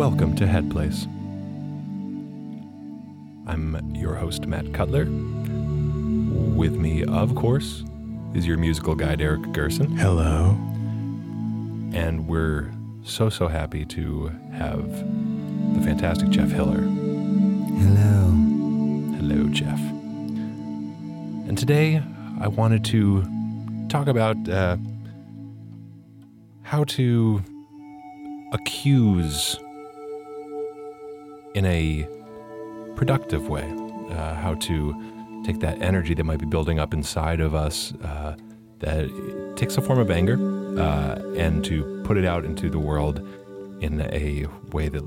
Welcome to Headplace. I'm your host, Matt Cutler. With me, of course, is your musical guide, Eric Gerson. Hello. And we're so, so happy to have the fantastic Jeff Hiller. Hello. Hello, Jeff. And today, I wanted to talk about uh, how to accuse in a productive way, uh, how to take that energy that might be building up inside of us uh, that takes a form of anger uh, and to put it out into the world in a way that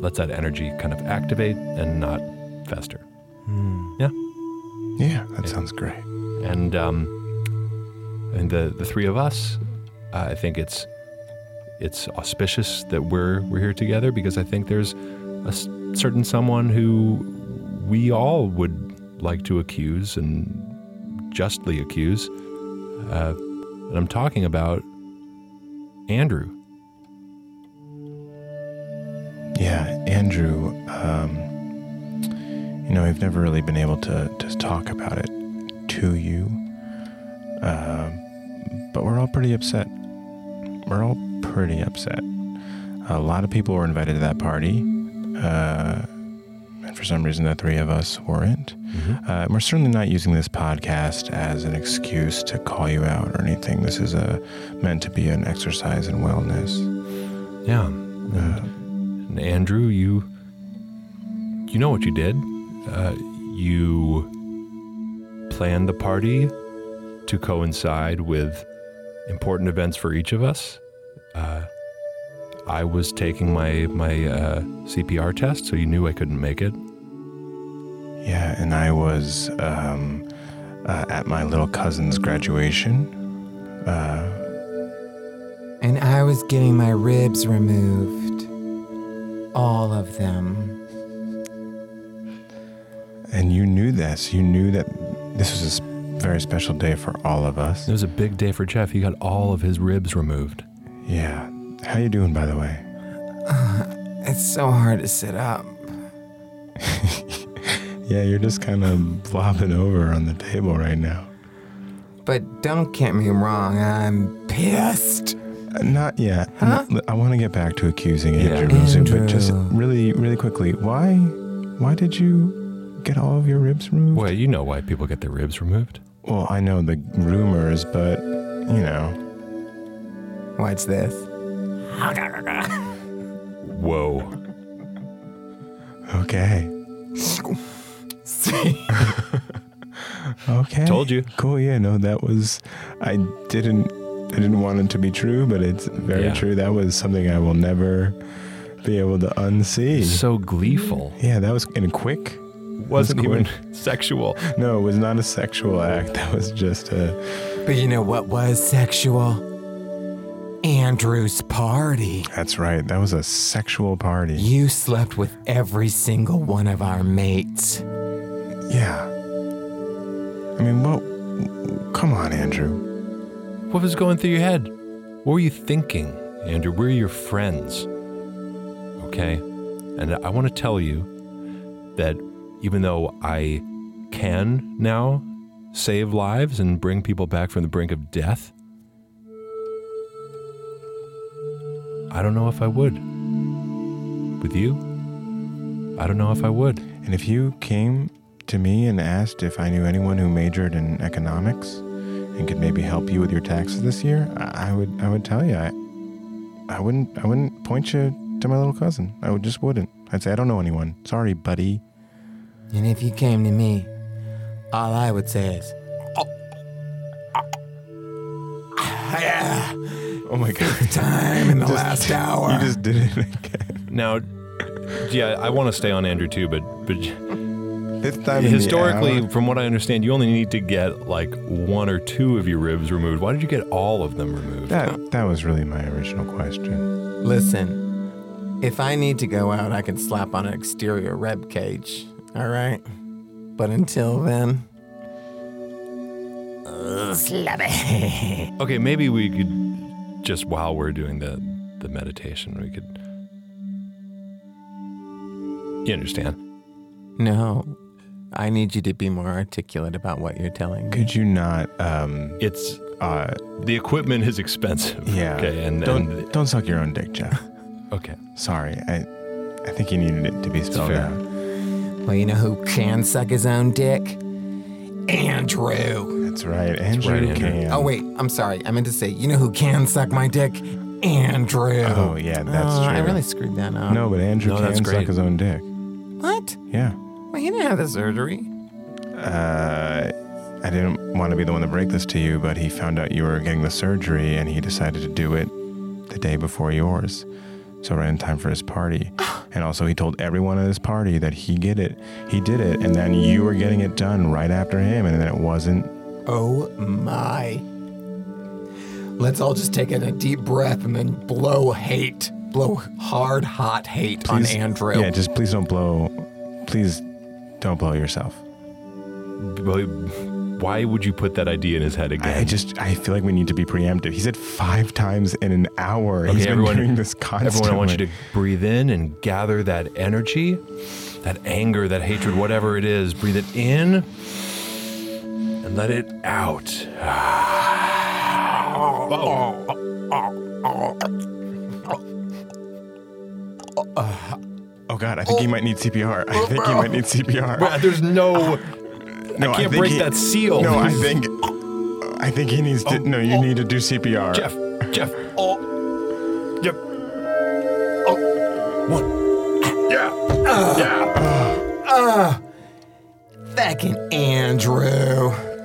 lets that energy kind of activate and not fester. Yeah. Yeah, that sounds great. And um, and the the three of us, uh, I think it's it's auspicious that we're we're here together because I think there's a certain someone who we all would like to accuse and justly accuse. Uh, and I'm talking about Andrew. Yeah, Andrew, um, you know, I've never really been able to, to talk about it to you. Um, but we're all pretty upset. We're all pretty upset. A lot of people were invited to that party. Uh, and for some reason, the three of us weren't. Uh, we're certainly not using this podcast as an excuse to call you out or anything. This is a, meant to be an exercise in wellness. Yeah. Uh, And Andrew, you you know what you did. Uh, you planned the party to coincide with important events for each of us. Uh, I was taking my my uh, CPR test, so you knew I couldn't make it. Yeah, and I was um, uh, at my little cousin's graduation. Uh, And I was getting my ribs removed. All of them. and you knew this. You knew that this was a very special day for all of us. It was a big day for Jeff. He got all of his ribs removed. Yeah. How you doing, by the way? It's so hard to sit up. Yeah, you're just kind of flopping over on the table right now. But don't get me wrong, I'm pissed. Uh, not yet. Huh? I want to get back to accusing Yeah. Andrew real soon, but just really, really quickly, why, why did you get all of your ribs removed? Well, you know why people get their ribs removed. Well, I know the rumors, but you know, What's this? Whoa. okay. See? Okay. Told you. Cool. Yeah. No, that was. I didn't. I didn't want it to be true, but it's very Yeah. true. That was something I will never be able to unsee. So gleeful. yeah, that was in quick. Wasn't That's even sexual. No, it was not a sexual act. That was just a. But you know what was sexual? Andrew's party. That's right. That was a sexual party. You slept with every single one of our mates. Yeah. I mean, what? Come on, Andrew. What was going through your head? What were you thinking, Andrew? We're your friends. Okay? And I want to tell you that even though I can now save lives and bring people back from the brink of death, I don't know if I would. With you? I don't know if I would. And if you came to me and asked if I knew anyone who majored in economics and could maybe help you with your taxes this year, I I would I would tell you I I wouldn't I wouldn't point you to my little cousin. I would just wouldn't. I'd say I don't know anyone. Sorry, buddy. And if you came to me, all I would say is, oh, yeah, Oh my god. time in the Just- last hour. You just did it again. Now, yeah, I want to stay on Andrew too, but but Fifth time in the historically, hour. from what I understand, you only need to get like one or two of your ribs removed. Why did you get all of them removed? that that was really my original question. Listen, if I need to go out, I can slap on an exterior rib cage. All right. But until then, slabby. Okay, maybe we could just while we're doing the the meditation, we could You understand? No. I need you to be more articulate about what you're telling me. Could you not? Um, It's uh, the equipment is expensive. yeah. Okay. And, don't and don't suck your own dick, Jeff. okay. Sorry, I I think you needed it to be spelled fair. out. Well, you know who can suck his own dick? Andrew. That's right, Andrew right, Andrew. can. Oh, wait. I'm sorry. I meant to say, you know who can suck my dick? Andrew. Oh yeah, that's Oh, true. I really screwed that up. no, but Andrew No, can suck great. his own dick. What? Yeah. Well, he didn't have the surgery. Uh, I didn't want to be the one to break this to you, but he found out you were getting the surgery, and he decided to do it the day before yours. So right in time for his party, and also he told everyone at his party that he get it, he did it, and then you were getting it done right after him, and then it wasn't. Oh my. Let's all just take in a deep breath and then blow hate. Blow hard, hot hate Please- on Andrew. Yeah, just please don't blow. Please don't blow yourself. But why would you put that idea in his head again? I just I feel like we need to be preemptive. He said five times in an hour. Okay, He's been everyone- doing this constantly. Everyone, I want you to breathe in and gather that energy, that anger, that hatred, whatever it is. Breathe it in and let it out. Oh God, I think he might need CPR. I think he might need CPR. But there's no. no, I can't think break he- that seal. No, I think I think he needs to. Oh, no, you oh. need to do CPR. Jeff, Jeff. Oh. Yep. Oh. One. Yeah. Ah. yeah. Ah. Oh. Fucking Andrew.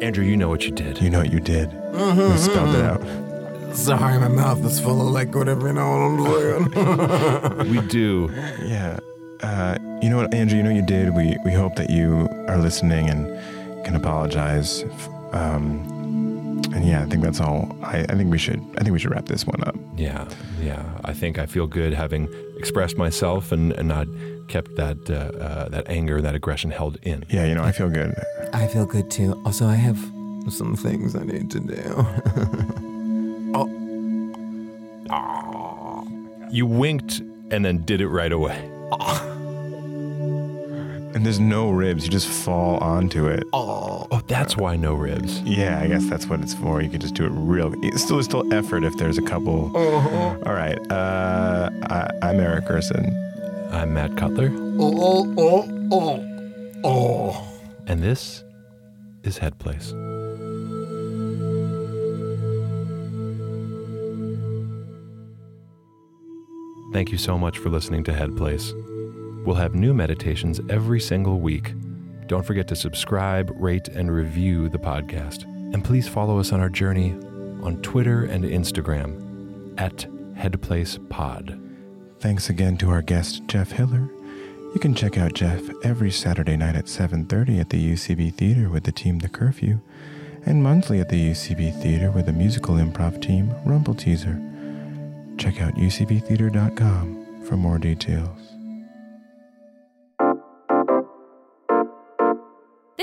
Andrew, you know what you did. You know what you did. Mm-hmm. You spelled it out. Sorry, my mouth is full of liquid, if you know what I'm saying. We do. Yeah. Uh, you know what, Andrew? You know what you did. We we hope that you are listening and can apologize. F- Um, and yeah, I think that's all. I, I think we should. I think we should wrap this one up. Yeah, yeah. I think I feel good having expressed myself and, and not kept that uh, uh, that anger, that aggression held in. Yeah, you know, I feel good. I feel good too. Also, I have some things I need to do. You winked and then did it right away. And there's no ribs. You just fall onto it. oh. That's why no ribs. Yeah, I guess that's what it's for. You could just do it real. It's still, it's still effort if there's a couple. All right. Uh, I, I'm Eric Gerson. I'm Matt Cutler, Oh, oh, oh, oh. and this is Head Place. Thank you so much for listening to Head Place. We'll have new meditations every single week. Don't forget to subscribe, rate, and review the podcast. And please follow us on our journey on Twitter and Instagram at HeadPlacePod. Thanks again to our guest Jeff Hiller. You can check out Jeff every Saturday night at 7:30 at the UCB Theater with the team The Curfew, and monthly at the UCB Theater with the musical improv team Rumble Teaser. Check out ucbtheater.com for more details.